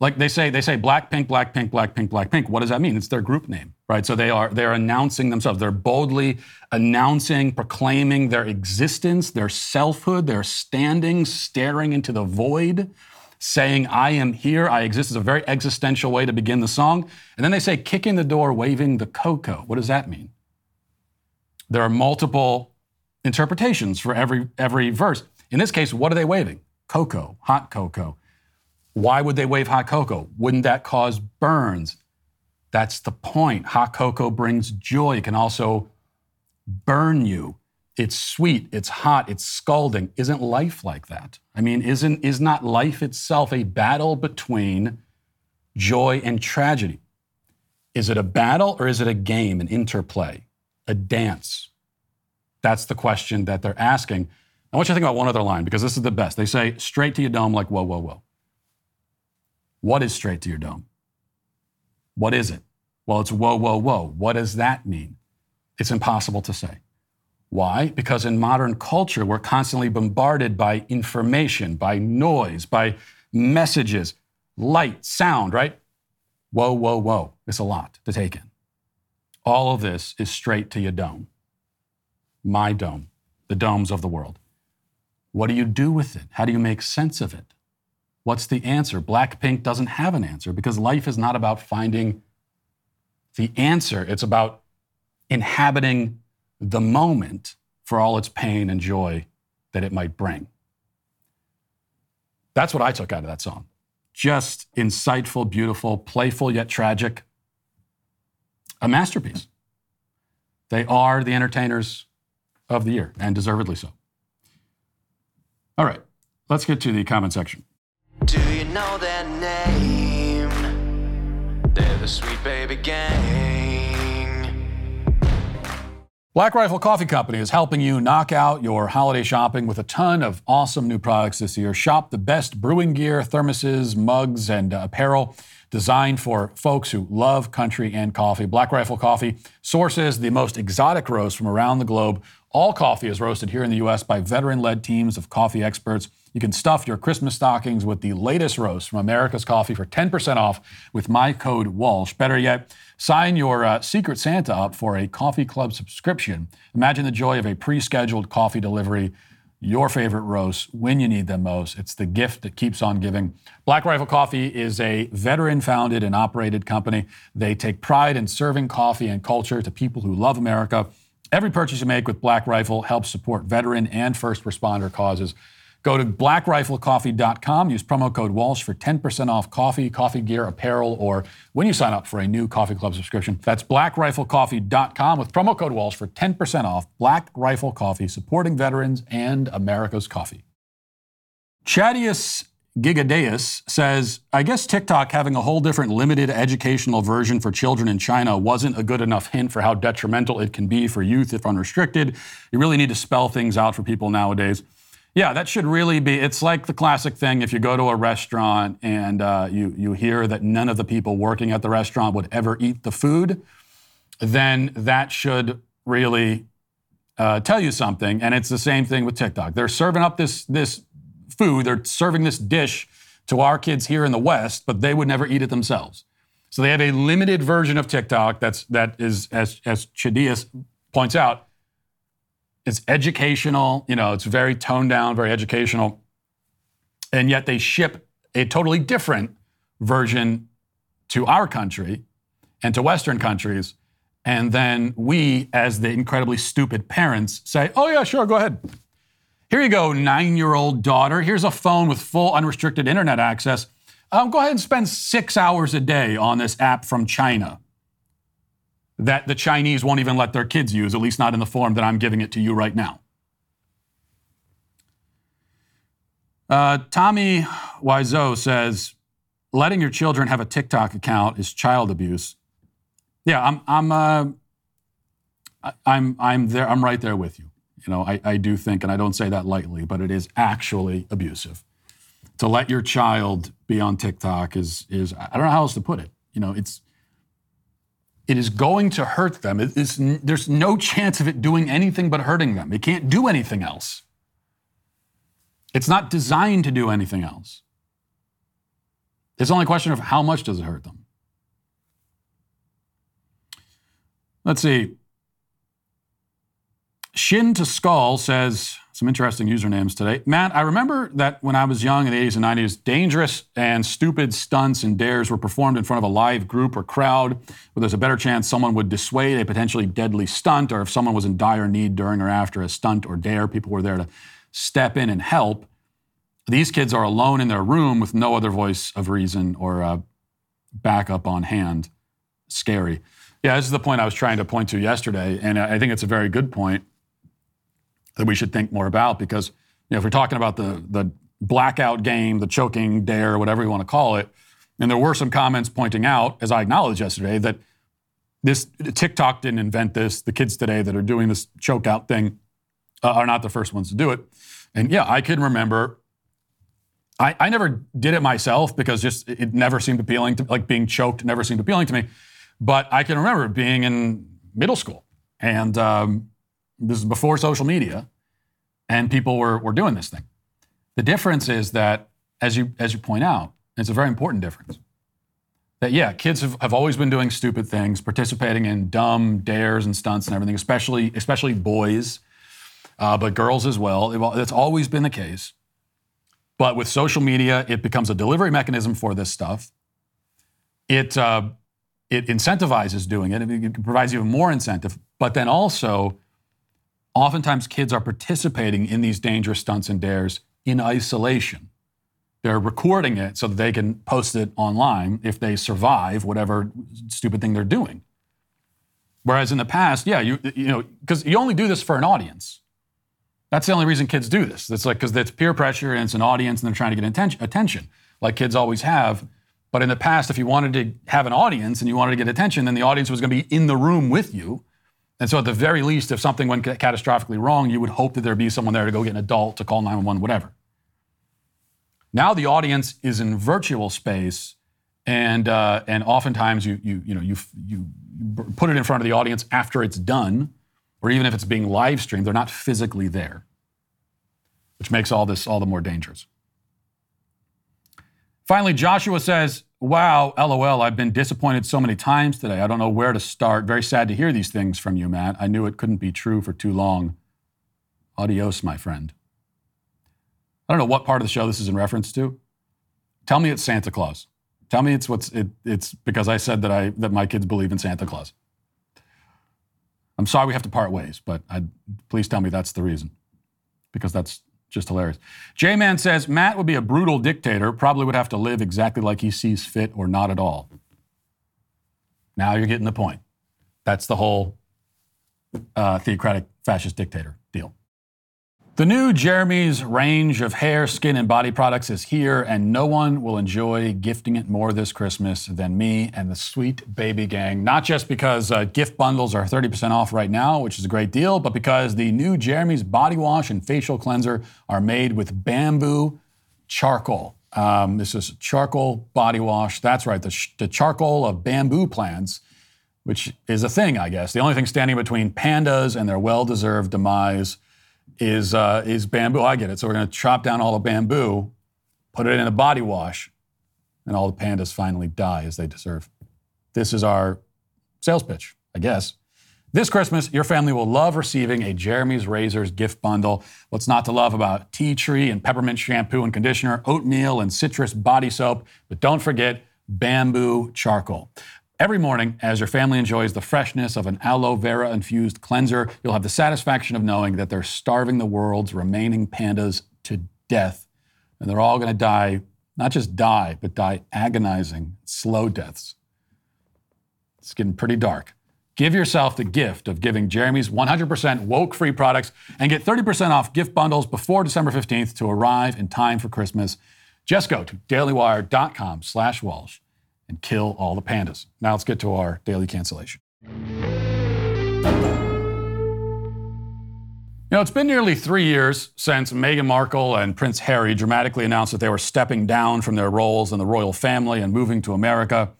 Like they say, they say black pink, black pink, Blackpink, Blackpink, Blackpink, Blackpink. What does that mean? It's their group name, right? So they are they're announcing themselves. They're boldly announcing, proclaiming their existence, their selfhood. They're standing, staring into the void, saying, "I am here. I exist." Is a very existential way to begin the song. And then they say, "Kicking the door, waving the cocoa." What does that mean? There are multiple interpretations for every every verse. In this case, what are they waving? Cocoa, hot cocoa. Why would they wave hot cocoa? Wouldn't that cause burns? That's the point. Hot cocoa brings joy. It can also burn you. It's sweet, it's hot, it's scalding. Isn't life like that? I mean, isn't is not life itself a battle between joy and tragedy? Is it a battle or is it a game, an interplay, a dance? That's the question that they're asking. I want you to think about one other line because this is the best. They say straight to your dome like whoa, whoa, whoa. What is straight to your dome? What is it? Well, it's whoa, whoa, whoa. What does that mean? It's impossible to say. Why? Because in modern culture, we're constantly bombarded by information, by noise, by messages, light, sound, right? Whoa, whoa, whoa. It's a lot to take in. All of this is straight to your dome. My dome, the domes of the world. What do you do with it? How do you make sense of it? What's the answer? Blackpink doesn't have an answer because life is not about finding the answer. It's about inhabiting the moment for all its pain and joy that it might bring. That's what I took out of that song. Just insightful, beautiful, playful yet tragic. A masterpiece. They are the entertainers of the year, and deservedly so. All right, let's get to the comment section. Do you know their name? They're the Sweet Baby Gang. Black Rifle Coffee Company is helping you knock out your holiday shopping with a ton of awesome new products this year. Shop the best brewing gear, thermoses, mugs, and uh, apparel designed for folks who love country and coffee. Black Rifle Coffee sources the most exotic roasts from around the globe. All coffee is roasted here in the U.S. by veteran led teams of coffee experts. You can stuff your Christmas stockings with the latest roast from America's Coffee for 10% off with my code Walsh. Better yet, sign your uh, Secret Santa up for a coffee club subscription. Imagine the joy of a pre scheduled coffee delivery your favorite roasts when you need them most. It's the gift that keeps on giving. Black Rifle Coffee is a veteran founded and operated company. They take pride in serving coffee and culture to people who love America. Every purchase you make with Black Rifle helps support veteran and first responder causes. Go to blackriflecoffee.com, use promo code Walsh for 10% off coffee, coffee gear, apparel, or when you sign up for a new Coffee Club subscription. That's blackriflecoffee.com with promo code Walsh for 10% off Black Rifle Coffee, supporting veterans and America's coffee. Chadius Gigadeus says, I guess TikTok having a whole different limited educational version for children in China wasn't a good enough hint for how detrimental it can be for youth if unrestricted. You really need to spell things out for people nowadays. Yeah, that should really be. It's like the classic thing if you go to a restaurant and uh, you, you hear that none of the people working at the restaurant would ever eat the food, then that should really uh, tell you something. And it's the same thing with TikTok. They're serving up this, this food, they're serving this dish to our kids here in the West, but they would never eat it themselves. So they have a limited version of TikTok that's, that is, as, as Chadius points out, it's educational, you know, it's very toned down, very educational. And yet they ship a totally different version to our country and to Western countries. And then we, as the incredibly stupid parents, say, oh, yeah, sure, go ahead. Here you go, nine year old daughter. Here's a phone with full unrestricted internet access. Um, go ahead and spend six hours a day on this app from China that the Chinese won't even let their kids use, at least not in the form that I'm giving it to you right now. Uh, Tommy Wiseau says, letting your children have a TikTok account is child abuse. Yeah, I'm, I'm, uh, I'm I'm there. I'm right there with you. You know, I, I do think, and I don't say that lightly, but it is actually abusive to let your child be on TikTok. Is is I don't know how else to put it. You know, it's it is going to hurt them. There's no chance of it doing anything but hurting them. It can't do anything else. It's not designed to do anything else. It's only a question of how much does it hurt them. Let's see. Shin to Skull says some interesting usernames today. Matt, I remember that when I was young in the 80s and 90s, dangerous and stupid stunts and dares were performed in front of a live group or crowd where there's a better chance someone would dissuade a potentially deadly stunt, or if someone was in dire need during or after a stunt or dare, people were there to step in and help. These kids are alone in their room with no other voice of reason or uh, backup on hand. Scary. Yeah, this is the point I was trying to point to yesterday, and I think it's a very good point that we should think more about because you know, if we're talking about the the blackout game, the choking dare, whatever you want to call it, and there were some comments pointing out, as I acknowledged yesterday, that this TikTok didn't invent this. The kids today that are doing this choke out thing uh, are not the first ones to do it. And yeah, I can remember. I, I never did it myself because just it never seemed appealing to like being choked never seemed appealing to me. But I can remember being in middle school and um, this is before social media, and people were, were doing this thing. The difference is that, as you, as you point out, it's a very important difference. That, yeah, kids have, have always been doing stupid things, participating in dumb dares and stunts and everything, especially, especially boys, uh, but girls as well. That's always been the case. But with social media, it becomes a delivery mechanism for this stuff. It, uh, it incentivizes doing it, it provides even more incentive, but then also Oftentimes, kids are participating in these dangerous stunts and dares in isolation. They're recording it so that they can post it online if they survive whatever stupid thing they're doing. Whereas in the past, yeah, you you know, because you only do this for an audience. That's the only reason kids do this. It's like because it's peer pressure and it's an audience and they're trying to get attention, like kids always have. But in the past, if you wanted to have an audience and you wanted to get attention, then the audience was going to be in the room with you and so, at the very least, if something went catastrophically wrong, you would hope that there'd be someone there to go get an adult to call 911, whatever. Now the audience is in virtual space, and uh, and oftentimes you you you know you you put it in front of the audience after it's done, or even if it's being live streamed, they're not physically there, which makes all this all the more dangerous. Finally, Joshua says, Wow, lol, I've been disappointed so many times today. I don't know where to start. Very sad to hear these things from you, Matt. I knew it couldn't be true for too long. Adios, my friend. I don't know what part of the show this is in reference to. Tell me it's Santa Claus. Tell me it's what's it, it's because I said that I that my kids believe in Santa Claus. I'm sorry we have to part ways, but I, please tell me that's the reason, because that's just hilarious. J Man says Matt would be a brutal dictator, probably would have to live exactly like he sees fit or not at all. Now you're getting the point. That's the whole uh, theocratic fascist dictator deal. The new Jeremy's range of hair, skin, and body products is here, and no one will enjoy gifting it more this Christmas than me and the sweet baby gang. Not just because uh, gift bundles are 30% off right now, which is a great deal, but because the new Jeremy's body wash and facial cleanser are made with bamboo charcoal. Um, this is charcoal body wash. That's right, the, sh- the charcoal of bamboo plants, which is a thing, I guess. The only thing standing between pandas and their well deserved demise is uh, is bamboo. I get it. So we're going to chop down all the bamboo, put it in a body wash, and all the pandas finally die as they deserve. This is our sales pitch, I guess. This Christmas, your family will love receiving a Jeremy's Razors gift bundle. What's not to love about tea tree and peppermint shampoo and conditioner, oatmeal and citrus body soap, but don't forget bamboo charcoal. Every morning, as your family enjoys the freshness of an aloe vera infused cleanser, you'll have the satisfaction of knowing that they're starving the world's remaining pandas to death. And they're all going to die, not just die, but die agonizing, slow deaths. It's getting pretty dark. Give yourself the gift of giving Jeremy's 100% woke free products and get 30% off gift bundles before December 15th to arrive in time for Christmas. Just go to dailywire.com slash Walsh and kill all the pandas. Now let's get to our daily cancellation. You know, it's been nearly three years since Meghan Markle and Prince Harry dramatically announced that they were stepping down from their roles in the royal family and moving to America.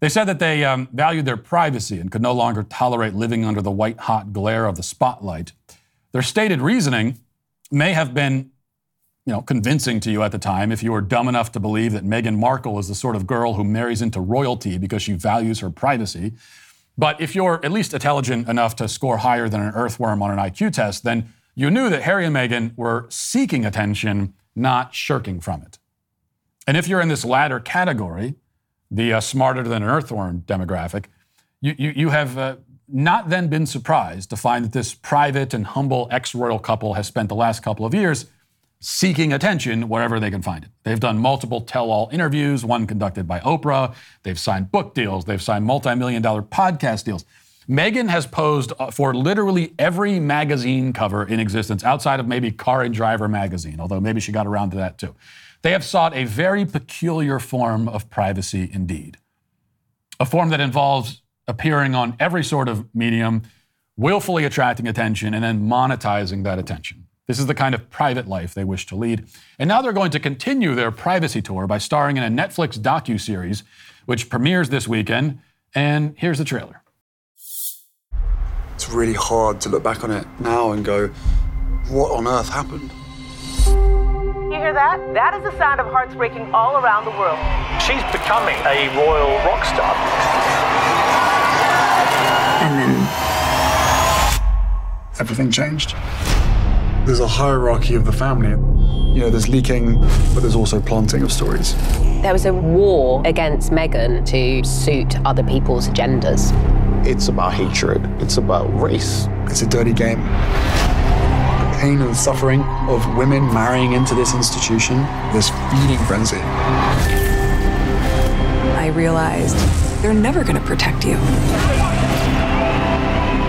They said that they um, valued their privacy and could no longer tolerate living under the white hot glare of the spotlight. Their stated reasoning may have been you know, convincing to you at the time if you were dumb enough to believe that Meghan Markle is the sort of girl who marries into royalty because she values her privacy. But if you're at least intelligent enough to score higher than an earthworm on an IQ test, then you knew that Harry and Meghan were seeking attention, not shirking from it. And if you're in this latter category, the uh, smarter than an earthworm demographic, you, you, you have uh, not then been surprised to find that this private and humble ex royal couple has spent the last couple of years seeking attention wherever they can find it. They've done multiple tell all interviews, one conducted by Oprah. They've signed book deals, they've signed multi million dollar podcast deals. Meghan has posed uh, for literally every magazine cover in existence outside of maybe Car and Driver magazine, although maybe she got around to that too. They have sought a very peculiar form of privacy indeed. A form that involves appearing on every sort of medium, willfully attracting attention, and then monetizing that attention. This is the kind of private life they wish to lead. And now they're going to continue their privacy tour by starring in a Netflix docu-series which premieres this weekend. And here's the trailer. It's really hard to look back on it now and go, what on earth happened? You hear that? That is the sound of hearts breaking all around the world. She's becoming a royal rock star. And then everything changed there's a hierarchy of the family. You know, there's leaking, but there's also planting of stories. There was a war against Meghan to suit other people's agendas. It's about hatred, it's about race. It's a dirty game. The pain and suffering of women marrying into this institution, this feeding frenzy. I realized they're never going to protect you.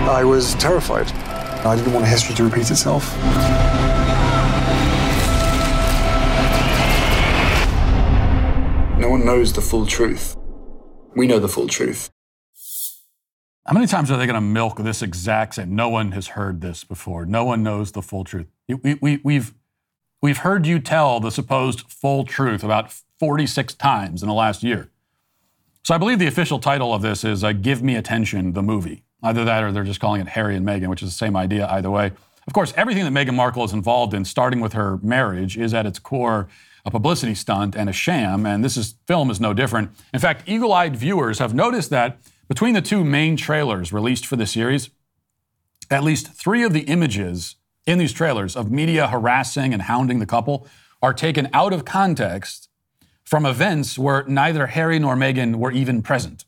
I was terrified. I didn't want history to repeat itself. No one knows the full truth. We know the full truth. How many times are they going to milk this exact same? No one has heard this before. No one knows the full truth. We, we, we've, we've heard you tell the supposed full truth about 46 times in the last year. So I believe the official title of this is uh, Give Me Attention, the movie. Either that or they're just calling it Harry and Meghan, which is the same idea either way. Of course, everything that Meghan Markle is involved in, starting with her marriage, is at its core a publicity stunt and a sham, and this is, film is no different. In fact, eagle eyed viewers have noticed that between the two main trailers released for the series, at least three of the images in these trailers of media harassing and hounding the couple are taken out of context from events where neither Harry nor Meghan were even present.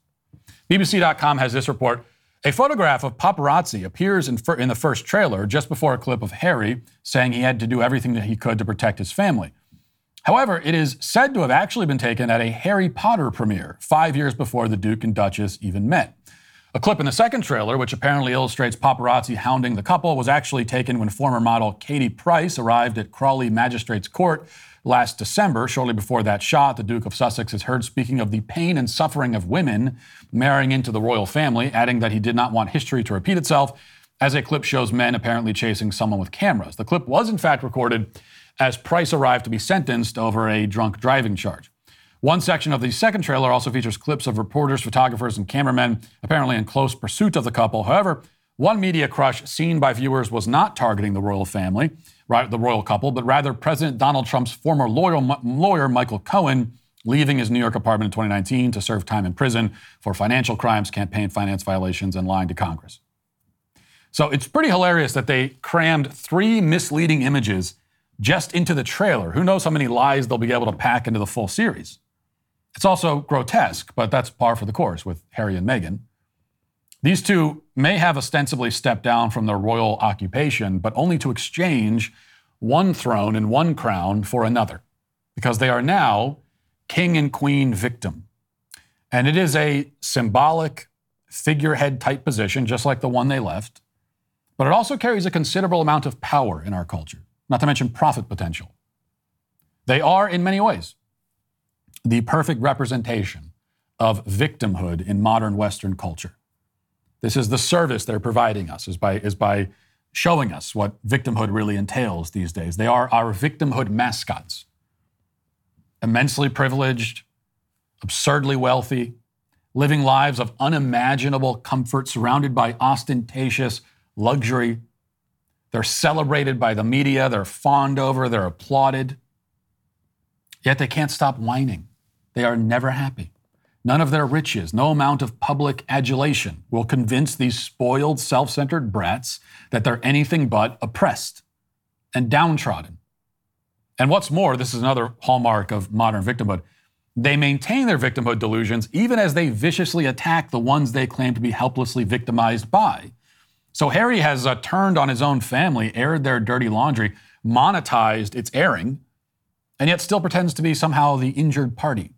BBC.com has this report a photograph of paparazzi appears in, in, the first trailer just before a clip of Harry saying he had to do everything that he could to protect his family. However, it is said to have actually been taken at a Harry Potter premiere, five years before the Duke and Duchess even met. A clip in the second trailer, which apparently illustrates paparazzi hounding the couple, was actually taken when former model Katie Price arrived at Crawley Magistrates Court last December. Shortly before that shot, the Duke of Sussex is heard speaking of the pain and suffering of women marrying into the royal family, adding that he did not want history to repeat itself, as a clip shows men apparently chasing someone with cameras. The clip was, in fact, recorded as Price arrived to be sentenced over a drunk driving charge. One section of the second trailer also features clips of reporters, photographers, and cameramen apparently in close pursuit of the couple. However, one media crush seen by viewers was not targeting the royal family, the royal couple, but rather President Donald Trump's former lawyer, lawyer Michael Cohen, leaving his New York apartment in 2019 to serve time in prison for financial crimes, campaign finance violations, and lying to Congress. So it's pretty hilarious that they crammed three misleading images just into the trailer. Who knows how many lies they'll be able to pack into the full series? It's also grotesque, but that's par for the course with Harry and Meghan. These two may have ostensibly stepped down from their royal occupation, but only to exchange one throne and one crown for another, because they are now king and queen victim. And it is a symbolic figurehead type position, just like the one they left, but it also carries a considerable amount of power in our culture, not to mention profit potential. They are, in many ways, the perfect representation of victimhood in modern Western culture. This is the service they're providing us, is by, is by showing us what victimhood really entails these days. They are our victimhood mascots. Immensely privileged, absurdly wealthy, living lives of unimaginable comfort, surrounded by ostentatious luxury. They're celebrated by the media, they're fawned over, they're applauded. Yet they can't stop whining. They are never happy. None of their riches, no amount of public adulation will convince these spoiled, self centered brats that they're anything but oppressed and downtrodden. And what's more, this is another hallmark of modern victimhood. They maintain their victimhood delusions even as they viciously attack the ones they claim to be helplessly victimized by. So Harry has uh, turned on his own family, aired their dirty laundry, monetized its airing, and yet still pretends to be somehow the injured party.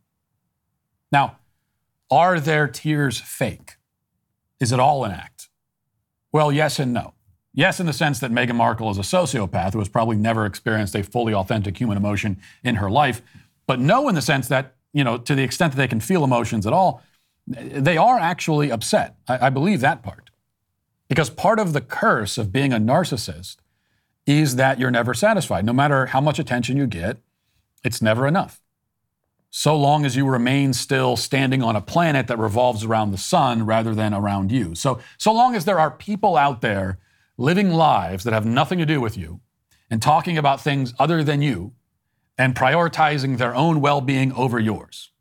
Now, are their tears fake? Is it all an act? Well, yes and no. Yes, in the sense that Meghan Markle is a sociopath who has probably never experienced a fully authentic human emotion in her life, but no, in the sense that, you know, to the extent that they can feel emotions at all, they are actually upset. I, I believe that part. Because part of the curse of being a narcissist is that you're never satisfied. No matter how much attention you get, it's never enough so long as you remain still standing on a planet that revolves around the sun rather than around you. So, so long as there are people out there living lives that have nothing to do with you and talking about things other than you and prioritizing their own well being over yours,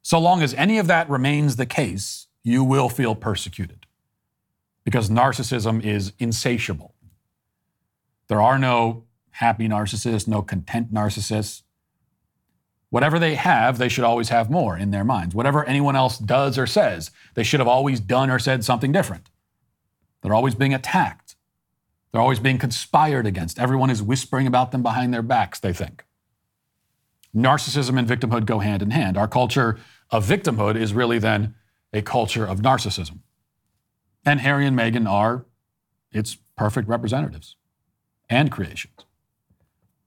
so long as any of that remains the case, you will feel persecuted because narcissism is insatiable. There are no happy narcissists, no content narcissists. Whatever they have, they should always have more in their minds. Whatever anyone else does or says, they should have always done or said something different. They're always being attacked. They're always being conspired against. Everyone is whispering about them behind their backs, they think. Narcissism and victimhood go hand in hand. Our culture of victimhood is really then a culture of narcissism. And Harry and Meghan are its perfect representatives and creations.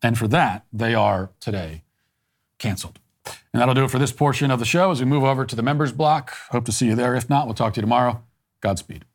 And for that, they are today canceled. And that'll do it for this portion of the show as we move over to the members block. Hope to see you there. If not, we'll talk to you tomorrow. Godspeed.